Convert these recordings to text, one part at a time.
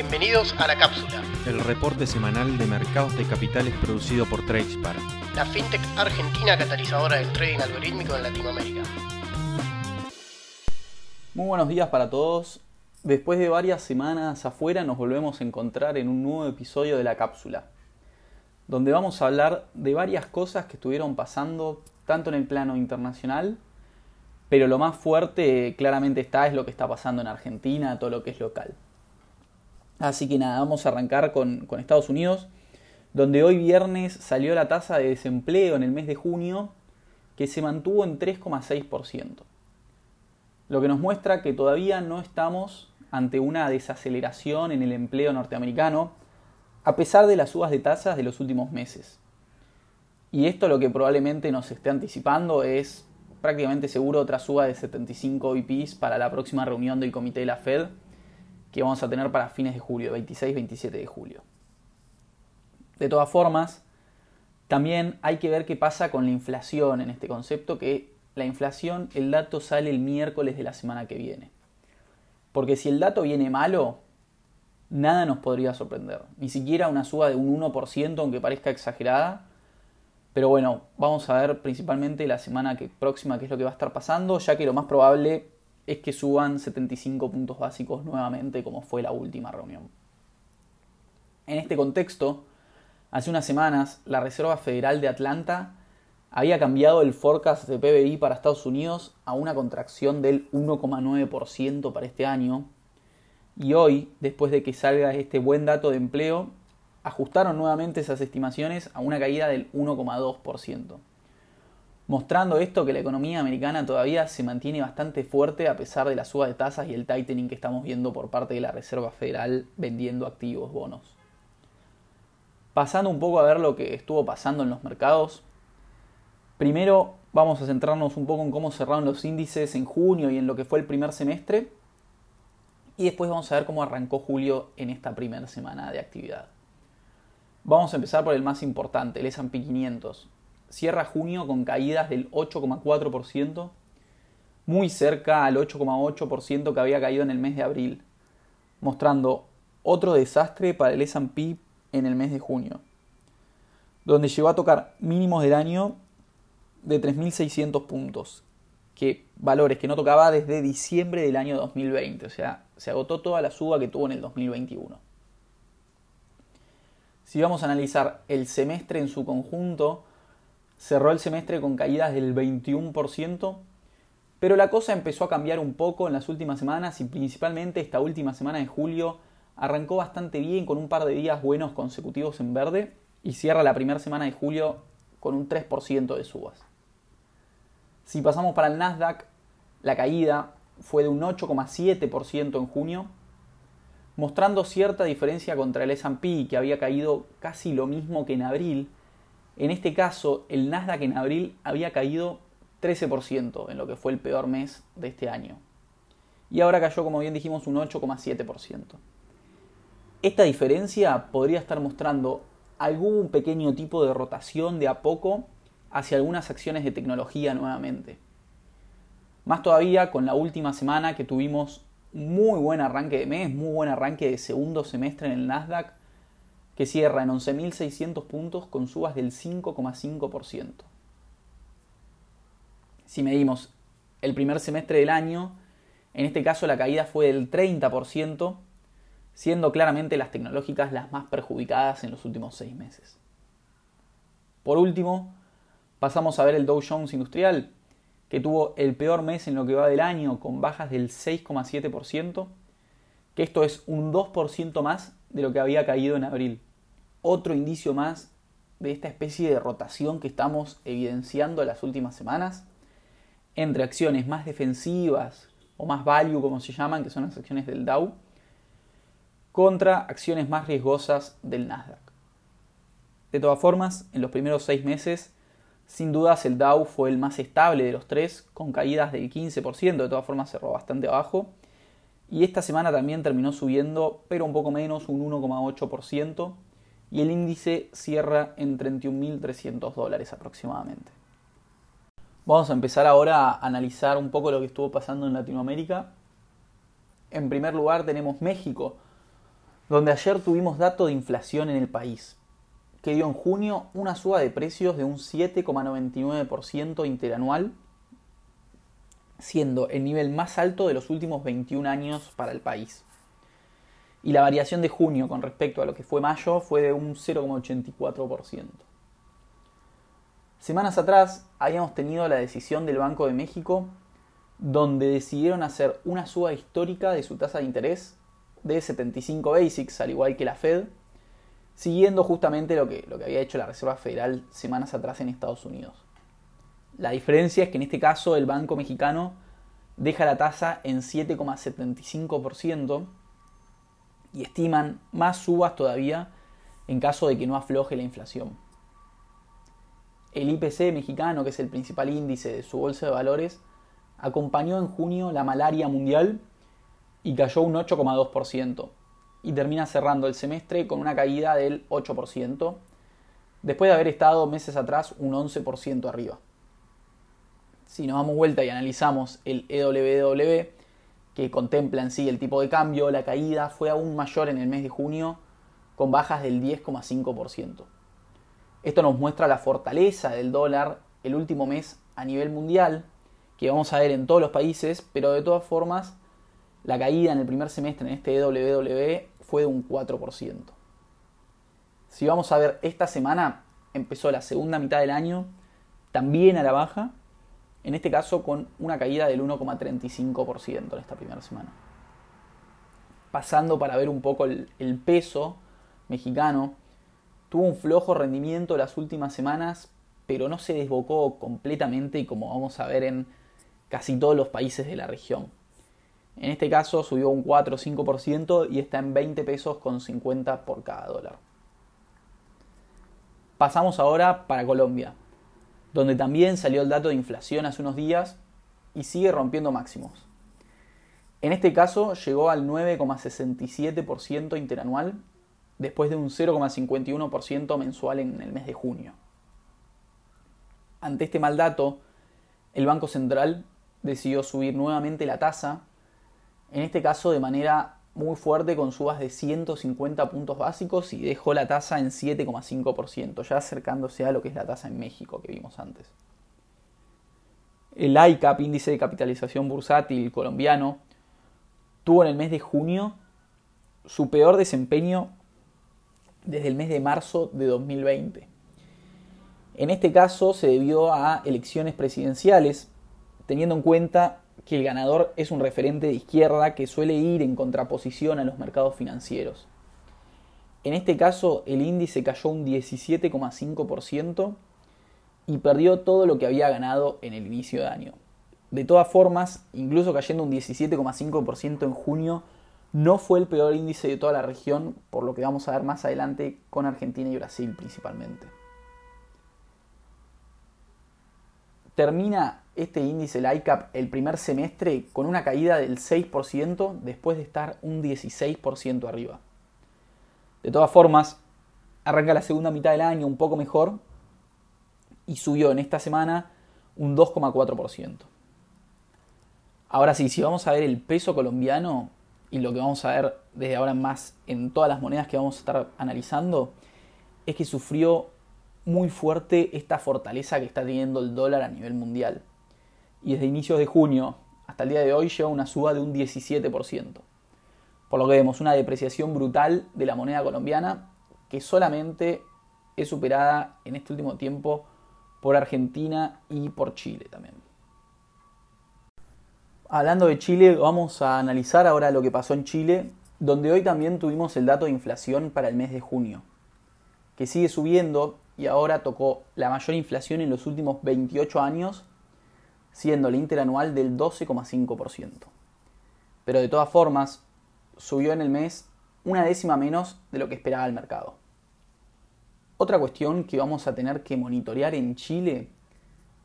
Bienvenidos a La Cápsula, el reporte semanal de mercados de capitales producido por Tradespar, la fintech argentina catalizadora del trading algorítmico en Latinoamérica. Muy buenos días para todos. Después de varias semanas afuera nos volvemos a encontrar en un nuevo episodio de La Cápsula, donde vamos a hablar de varias cosas que estuvieron pasando tanto en el plano internacional, pero lo más fuerte claramente está es lo que está pasando en Argentina, todo lo que es local. Así que nada, vamos a arrancar con, Estados Unidos, donde hoy viernes salió la tasa de desempleo en el mes de junio, que se mantuvo en 3,6%. Lo que nos muestra que todavía no estamos ante una desaceleración en el empleo norteamericano, a pesar de las subas de tasas de los últimos meses. Y esto lo que probablemente nos esté anticipando es prácticamente seguro otra suba de 75 BPs para la próxima reunión del comité de la Fed que vamos a tener para fines de julio, 26-27 de julio. De todas formas, también hay que ver qué pasa con la inflación en este concepto, que la inflación, el dato sale el miércoles de la semana que viene. Porque si el dato viene malo, nada nos podría sorprender. Ni siquiera una suba de un 1%, aunque parezca exagerada. Pero bueno, vamos a ver principalmente la semana que, próxima qué es lo que va a estar pasando, ya que lo más probable es que suban 75 puntos básicos nuevamente como fue la última reunión. En este contexto, hace unas semanas la Reserva Federal de Atlanta había cambiado el forecast de PBI para Estados Unidos a una contracción del 1,9% para este año. Y hoy, después de que salga este buen dato de empleo, ajustaron nuevamente esas estimaciones a una caída del 1,2% mostrando esto que la economía americana todavía se mantiene bastante fuerte a pesar de la suba de tasas y el tightening que estamos viendo por parte de la Reserva Federal vendiendo activos bonos. Pasando un poco a ver lo que estuvo pasando en los mercados, primero vamos a centrarnos un poco en cómo cerraron los índices en junio y en lo que fue el primer semestre, y después vamos a ver cómo arrancó julio en esta primera semana de actividad. Vamos a empezar por el más importante, el S&P 500, cierra junio con caídas del 8,4%, muy cerca al 8,8% que había caído en el mes de abril, mostrando otro desastre para el S&P en el mes de junio, donde llegó a tocar mínimos del año de 3.600 puntos, que valores que no tocaba desde diciembre del año 2020, o sea, se agotó toda la suba que tuvo en el 2021. Si vamos a analizar el semestre en su conjunto, cerró el semestre con caídas del 21%, pero la cosa empezó a cambiar un poco en las últimas semanas y principalmente esta última semana de julio arrancó bastante bien con un par de días buenos consecutivos en verde y cierra la primera semana de julio con un 3% de subas. Si pasamos para el Nasdaq, la caída fue de un 8,7% en junio, mostrando cierta diferencia contra el S&P que había caído casi lo mismo que en abril, en este caso, el Nasdaq en abril había caído 13% en lo que fue el peor mes de este año. Y ahora cayó, como bien dijimos, un 8,7%. Esta diferencia podría estar mostrando algún pequeño tipo de rotación de a poco hacia algunas acciones de tecnología nuevamente. Más todavía con la última semana que tuvimos muy buen arranque de mes, muy buen arranque de segundo semestre en el Nasdaq, que cierra en 11.600 puntos con subas del 5,5%. Si medimos el primer semestre del año, en este caso la caída fue del 30%, siendo claramente las tecnológicas las más perjudicadas en los últimos seis meses. Por último, pasamos a ver el Dow Jones Industrial, que tuvo el peor mes en lo que va del año con bajas del 6,7%, que esto es un 2% más de lo que había caído en abril otro indicio más de esta especie de rotación que estamos evidenciando en las últimas semanas entre acciones más defensivas o más value como se llaman, que son las acciones del Dow, contra acciones más riesgosas del Nasdaq. De todas formas, en los primeros seis meses, sin dudas el Dow fue el más estable de los tres, con caídas del 15%, de todas formas cerró bastante abajo, y esta semana también terminó subiendo, pero un poco menos, un 1,8%, y el índice cierra en 31.300 dólares aproximadamente. Vamos a empezar ahora a analizar un poco lo que estuvo pasando en Latinoamérica. En primer lugar tenemos México, donde ayer tuvimos dato de inflación en el país, que dio en junio una suba de precios de un 7,99% interanual, siendo el nivel más alto de los últimos 21 años para el país. Y la variación de junio con respecto a lo que fue mayo fue de un 0,84%. Semanas atrás habíamos tenido la decisión del Banco de México donde decidieron hacer una suba histórica de su tasa de interés de 75 basics, al igual que la Fed, siguiendo justamente lo que, lo que había hecho la Reserva Federal semanas atrás en Estados Unidos. La diferencia es que en este caso el Banco Mexicano deja la tasa en 7,75% y estiman más subas todavía en caso de que no afloje la inflación. El IPC mexicano, que es el principal índice de su bolsa de valores, acompañó en junio la malaria mundial y cayó un 8,2% y termina cerrando el semestre con una caída del 8%, después de haber estado meses atrás un 11% arriba. Si nos damos vuelta y analizamos el EWW, que contempla en sí el tipo de cambio, la caída fue aún mayor en el mes de junio, con bajas del 10,5%. Esto nos muestra la fortaleza del dólar el último mes a nivel mundial, que vamos a ver en todos los países, pero de todas formas la caída en el primer semestre en este EWW fue de un 4%. Si vamos a ver esta semana, empezó la segunda mitad del año también a la baja, en este caso con una caída del 1,35% en esta primera semana. Pasando para ver un poco el, peso mexicano, tuvo un flojo rendimiento las últimas semanas, pero no se desbocó completamente como vamos a ver en casi todos los países de la región. En este caso subió un 4 o 5% y está en 20 pesos con 50 por cada dólar. Pasamos ahora para Colombia, donde también salió el dato de inflación hace unos días y sigue rompiendo máximos. En este caso llegó al 9,67% interanual después de un 0,51% mensual en el mes de junio. Ante este mal dato, el Banco Central decidió subir nuevamente la tasa en este caso de manera muy fuerte con subas de 150 puntos básicos y dejó la tasa en 7,5%, ya acercándose a lo que es la tasa en México que vimos antes. El ICAP, índice de capitalización bursátil colombiano, tuvo en el mes de junio su peor desempeño desde el mes de marzo de 2020. En este caso se debió a elecciones presidenciales, teniendo en cuenta que el ganador es un referente de izquierda que suele ir en contraposición a los mercados financieros. En este caso, el índice cayó un 17,5% y perdió todo lo que había ganado en el inicio de año. De todas formas, incluso cayendo un 17,5% en junio, no fue el peor índice de toda la región, por lo que vamos a ver más adelante con Argentina y Brasil principalmente. Termina este índice, el ICAP, el primer semestre con una caída del 6% después de estar un 16% arriba. De todas formas, arranca la segunda mitad del año un poco mejor y subió en esta semana un 2,4%. Ahora sí, si vamos a ver el peso colombiano y lo que vamos a ver desde ahora en más en todas las monedas que vamos a estar analizando, es que sufrió muy fuerte esta fortaleza que está teniendo el dólar a nivel mundial y desde inicios de junio hasta el día de hoy lleva una suba de un 17%. Por lo que vemos una depreciación brutal de la moneda colombiana que solamente es superada en este último tiempo por Argentina y por Chile también. Hablando de Chile, vamos a analizar ahora lo que pasó en Chile, donde hoy también tuvimos el dato de inflación para el mes de junio, que sigue subiendo y ahora tocó la mayor inflación en los últimos 28 años siendo la interanual del 12,5%. Pero de todas formas, subió en el mes una décima menos de lo que esperaba el mercado. Otra cuestión que vamos a tener que monitorear en Chile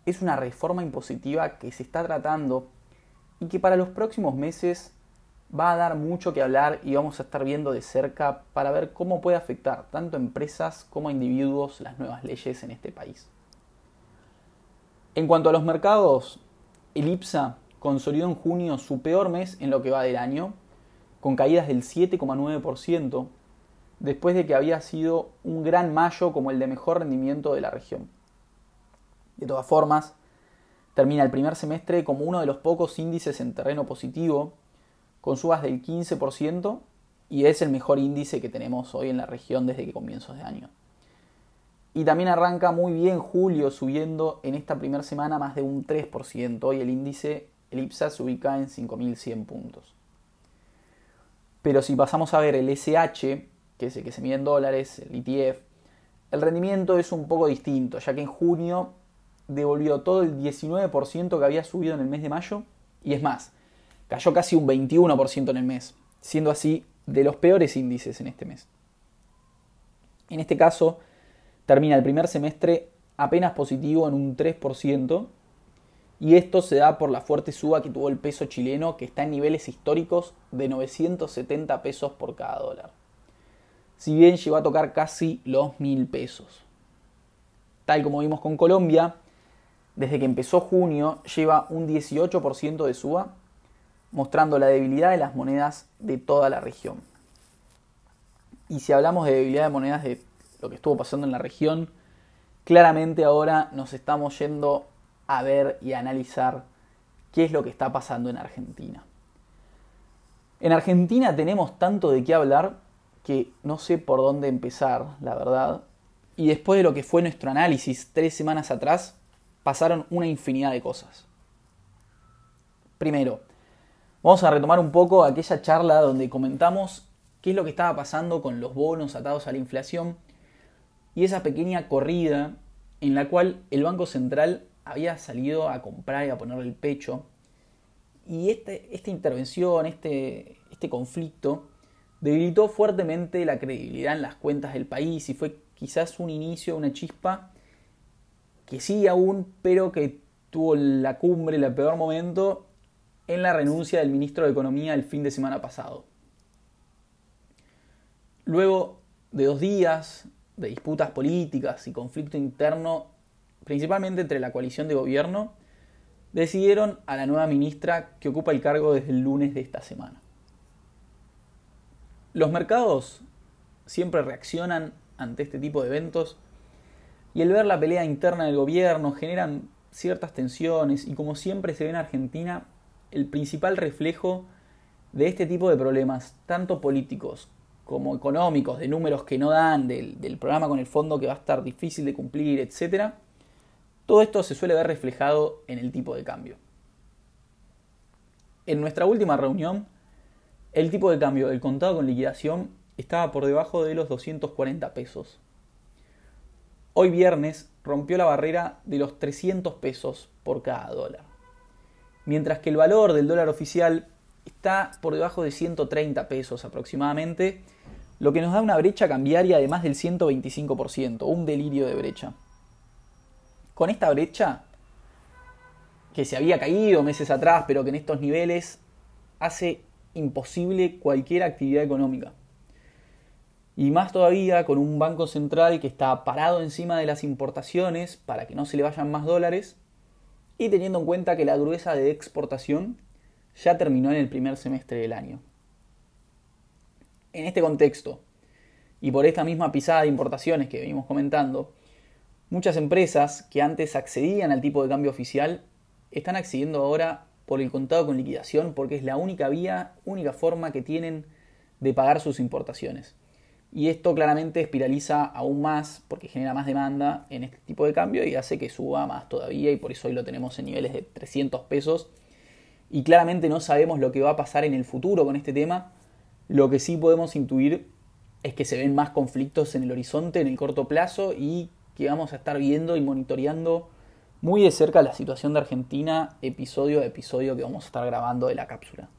es una reforma impositiva que se está tratando y que para los próximos meses va a dar mucho que hablar y vamos a estar viendo de cerca para ver cómo puede afectar tanto a empresas como a individuos las nuevas leyes en este país. En cuanto a los mercados, el IPSA consolidó en junio su peor mes en lo que va del año, con caídas del 7,9%, después de que había sido un gran mayo como el de mejor rendimiento de la región. De todas formas, termina el primer semestre como uno de los pocos índices en terreno positivo, con subas del 15%, y es el mejor índice que tenemos hoy en la región desde que comienzos de año. Y también arranca muy bien julio subiendo en esta primera semana más de un 3%. Hoy el índice, el IPSA, se ubica en 5.100 puntos. Pero si pasamos a ver el SH, que es el que se mide en dólares, el ETF, el rendimiento es un poco distinto, ya que en junio devolvió todo el 19% que había subido en el mes de mayo, y es más, cayó casi un 21% en el mes, siendo así de los peores índices en este mes. En este caso, termina el primer semestre apenas positivo en un 3%, y esto se da por la fuerte suba que tuvo el peso chileno, que está en niveles históricos de 970 pesos por cada dólar. Si bien llegó a tocar casi los 1000 pesos. Tal como vimos con Colombia, desde que empezó junio lleva un 18% de suba, mostrando la debilidad de las monedas de toda la región. Y si hablamos de debilidad de monedas de lo que estuvo pasando en la región, claramente ahora nos estamos yendo a ver y analizar qué es lo que está pasando en Argentina. En Argentina tenemos tanto de qué hablar que no sé por dónde empezar, la verdad. Y después de lo que fue nuestro análisis tres semanas atrás, pasaron una infinidad de cosas. Primero, vamos a retomar un poco aquella charla donde comentamos qué es lo que estaba pasando con los bonos atados a la inflación y esa pequeña corrida en la cual el Banco Central había salido a comprar y a ponerle el pecho. Y este, esta intervención, este, este conflicto, debilitó fuertemente la credibilidad en las cuentas del país y fue quizás un inicio, una chispa que sigue aún, pero que tuvo la cumbre, el peor momento, en la renuncia del ministro de Economía el fin de semana pasado. Luego de dos días de disputas políticas y conflicto interno, principalmente entre la coalición de gobierno, decidieron a la nueva ministra que ocupa el cargo desde el lunes de esta semana. Los mercados siempre reaccionan ante este tipo de eventos y el ver la pelea interna del gobierno generan ciertas tensiones y como siempre se ve en Argentina, el principal reflejo de este tipo de problemas, tanto políticos como económicos, de números que no dan, del, programa con el fondo que va a estar difícil de cumplir, etc., todo esto se suele ver reflejado en el tipo de cambio. En nuestra última reunión, el tipo de cambio del contado con liquidación estaba por debajo de los 240 pesos, Hoy viernes rompió la barrera de los 300 pesos por cada dólar. Mientras que el valor del dólar oficial está por debajo de 130 pesos aproximadamente, lo que nos da una brecha cambiaria de más del 125%, un delirio de brecha. Con esta brecha, que se había caído meses atrás, pero que en estos niveles hace imposible cualquier actividad económica. Y más todavía con un banco central que está parado encima de las importaciones para que no se le vayan más dólares y teniendo en cuenta que la gruesa de exportación ya terminó en el primer semestre del año. En este contexto, y por esta misma pisada de importaciones que venimos comentando, muchas empresas que antes accedían al tipo de cambio oficial están accediendo ahora por el contado con liquidación porque es la única vía, única forma que tienen de pagar sus importaciones. Y esto claramente espiraliza aún más porque genera más demanda en este tipo de cambio y hace que suba más todavía y por eso hoy lo tenemos en niveles de 300 pesos. Y claramente no sabemos lo que va a pasar en el futuro con este tema. Lo que sí podemos intuir es que se ven más conflictos en el horizonte en el corto plazo y que vamos a estar viendo y monitoreando muy de cerca la situación de Argentina episodio a episodio que vamos a estar grabando de la cápsula.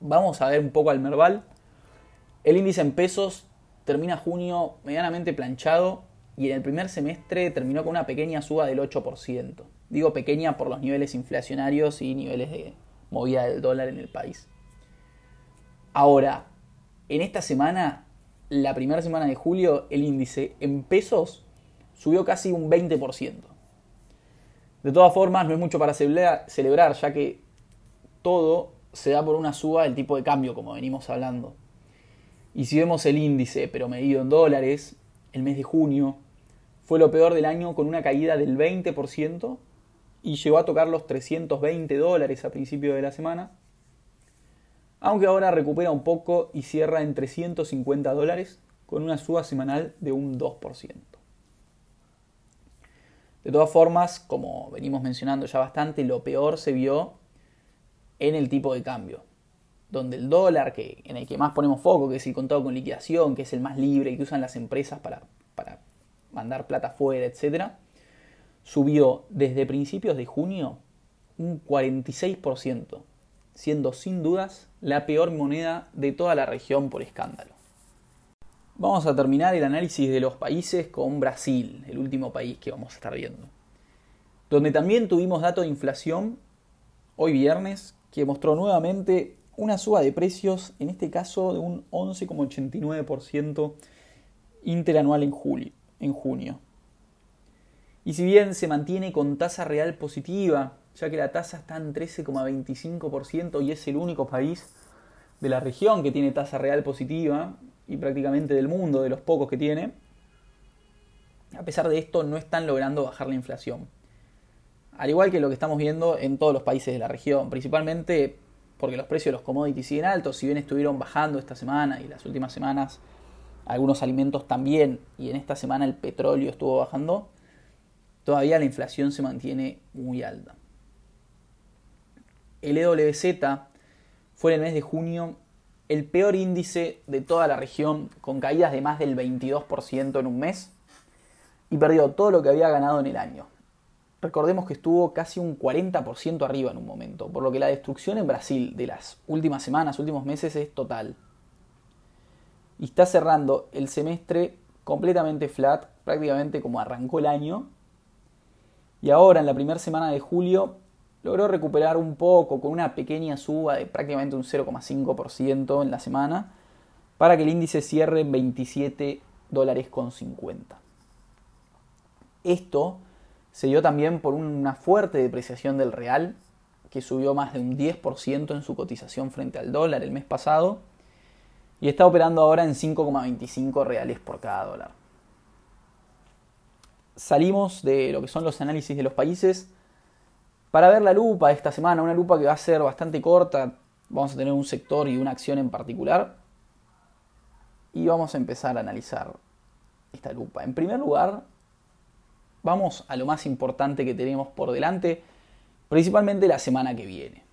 Vamos a ver un poco al Merval el índice en pesos termina junio medianamente planchado y en el primer semestre terminó con una pequeña suba del 8%. Digo pequeña por los niveles inflacionarios y niveles de movida del dólar en el país. Ahora, en esta semana, la primera semana de julio, el índice en pesos subió casi un 20%. De todas formas, no es mucho para celebrar, ya que todo se da por una suba del tipo de cambio, como venimos hablando. Y si vemos el índice, pero medido en dólares, el mes de junio fue lo peor del año con una caída del 20% y llegó a tocar los 320 dólares a principio de la semana. Aunque ahora recupera un poco y cierra en 350 dólares con una suba semanal de un 2%. De todas formas, como venimos mencionando ya bastante, lo peor se vio en el tipo de cambio, donde el dólar, que, en el que más ponemos foco, que es el contado con liquidación, que es el más libre y que usan las empresas para, para mandar plata fuera, etc., subió desde principios de junio un 46%, siendo sin dudas la peor moneda de toda la región por escándalo. Vamos a terminar el análisis de los países con Brasil, el último país que vamos a estar viendo. Donde también tuvimos dato de inflación hoy viernes que mostró nuevamente una suba de precios, en este caso de un 11,89% interanual en, julio, en junio. Y si bien se mantiene con tasa real positiva, ya que la tasa está en 13,25% y es el único país de la región que tiene tasa real positiva, y prácticamente del mundo, de los pocos que tiene, a pesar de esto no están logrando bajar la inflación. Al igual que lo que estamos viendo en todos los países de la región, principalmente porque los precios de los commodities siguen altos, si bien estuvieron bajando esta semana y las últimas semanas algunos alimentos también, y en esta semana el petróleo estuvo bajando, todavía la inflación se mantiene muy alta. El EWZ fue en el mes de junio el peor índice de toda la región, con caídas de más del 22% en un mes, y perdió todo lo que había ganado en el año. Recordemos que estuvo casi un 40% arriba en un momento, por lo que la destrucción en Brasil de las últimas semanas, últimos meses es total. Y está cerrando el semestre completamente flat, prácticamente como arrancó el año. Y ahora, en la primera semana de julio, logró recuperar un poco con una pequeña suba de prácticamente un 0,5% en la semana para que el índice cierre en 27 dólares con 50. Esto se dio también por una fuerte depreciación del real que subió más de un 10% en su cotización frente al dólar el mes pasado y está operando ahora en 5,25 reales por cada dólar. Salimos de lo que son los análisis de los países para ver la lupa esta semana, una lupa que va a ser bastante corta, vamos a tener un sector y una acción en particular. Y vamos a empezar a analizar esta lupa. En primer lugar, vamos a lo más importante que tenemos por delante, principalmente la semana que viene.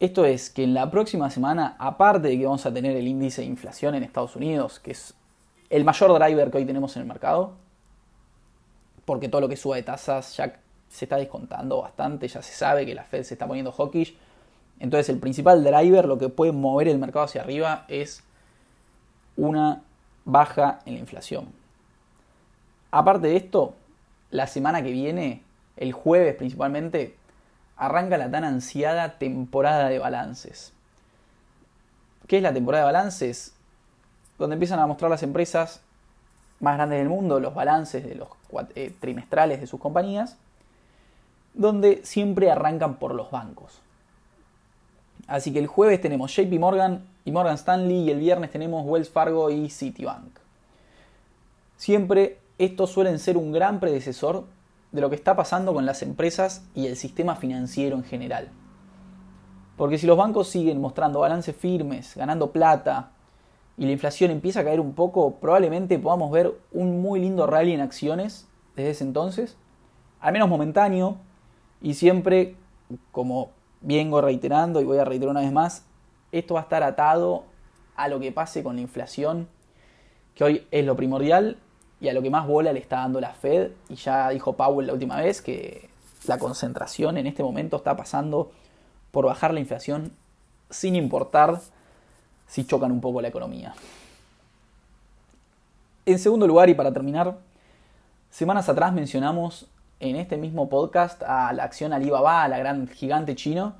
Esto es que en la próxima semana, aparte de que vamos a tener el índice de inflación en Estados Unidos, que es el mayor driver que hoy tenemos en el mercado, porque todo lo que suba de tasas ya se está descontando bastante, ya se sabe que la Fed se está poniendo hawkish. Entonces el principal driver, lo que puede mover el mercado hacia arriba es una baja en la inflación. Aparte de esto, la semana que viene, el jueves principalmente, arranca la tan ansiada temporada de balances. ¿Qué es la temporada de balances? Donde empiezan a mostrar las empresas más grandes del mundo los balances de los trimestrales de sus compañías donde siempre arrancan por los bancos. Así que el jueves tenemos JP Morgan y Morgan Stanley y el viernes tenemos Wells Fargo y Citibank. Siempre estos suelen ser un gran predecesor de lo que está pasando con las empresas y el sistema financiero en general. Porque si los bancos siguen mostrando balances firmes, ganando plata, y la inflación empieza a caer un poco, probablemente podamos ver un muy lindo rally en acciones desde ese entonces, al menos momentáneo, y siempre, como vengo reiterando y voy a reiterar una vez más, esto va a estar atado a lo que pase con la inflación, que hoy es lo primordial, y a lo que más bola le está dando la Fed. Y ya dijo Powell la última vez que la concentración en este momento está pasando por bajar la inflación sin importar si chocan un poco la economía. En segundo lugar, y para terminar, semanas atrás mencionamos en este mismo podcast a la acción Alibaba, la gran gigante chino,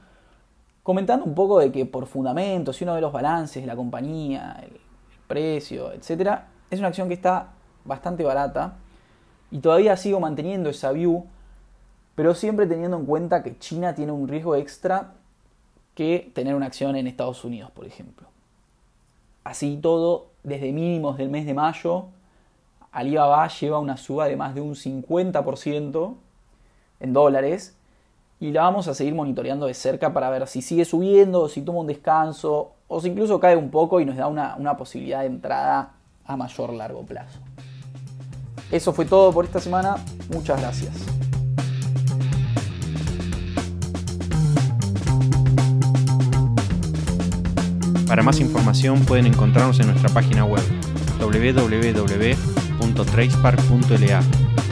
comentando un poco de que por fundamentos, si uno ve los balances de la compañía, el, precio, etc., es una acción que está bastante barata y todavía sigo manteniendo esa view, pero siempre teniendo en cuenta que China tiene un riesgo extra que tener una acción en Estados Unidos, por ejemplo. Así todo, desde mínimos del mes de mayo, Alibaba lleva una suba de más de un 50% en dólares y la vamos a seguir monitoreando de cerca para ver si sigue subiendo, si toma un descanso o si incluso cae un poco y nos da una, una posibilidad de entrada a mayor largo plazo. Eso fue todo por esta semana. Muchas gracias. Para más información pueden encontrarnos en nuestra página web www.tracepark.la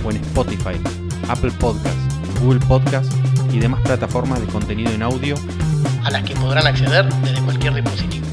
o en Spotify, Apple Podcasts, Google Podcasts y demás plataformas de contenido en audio a las que podrán acceder desde cualquier dispositivo.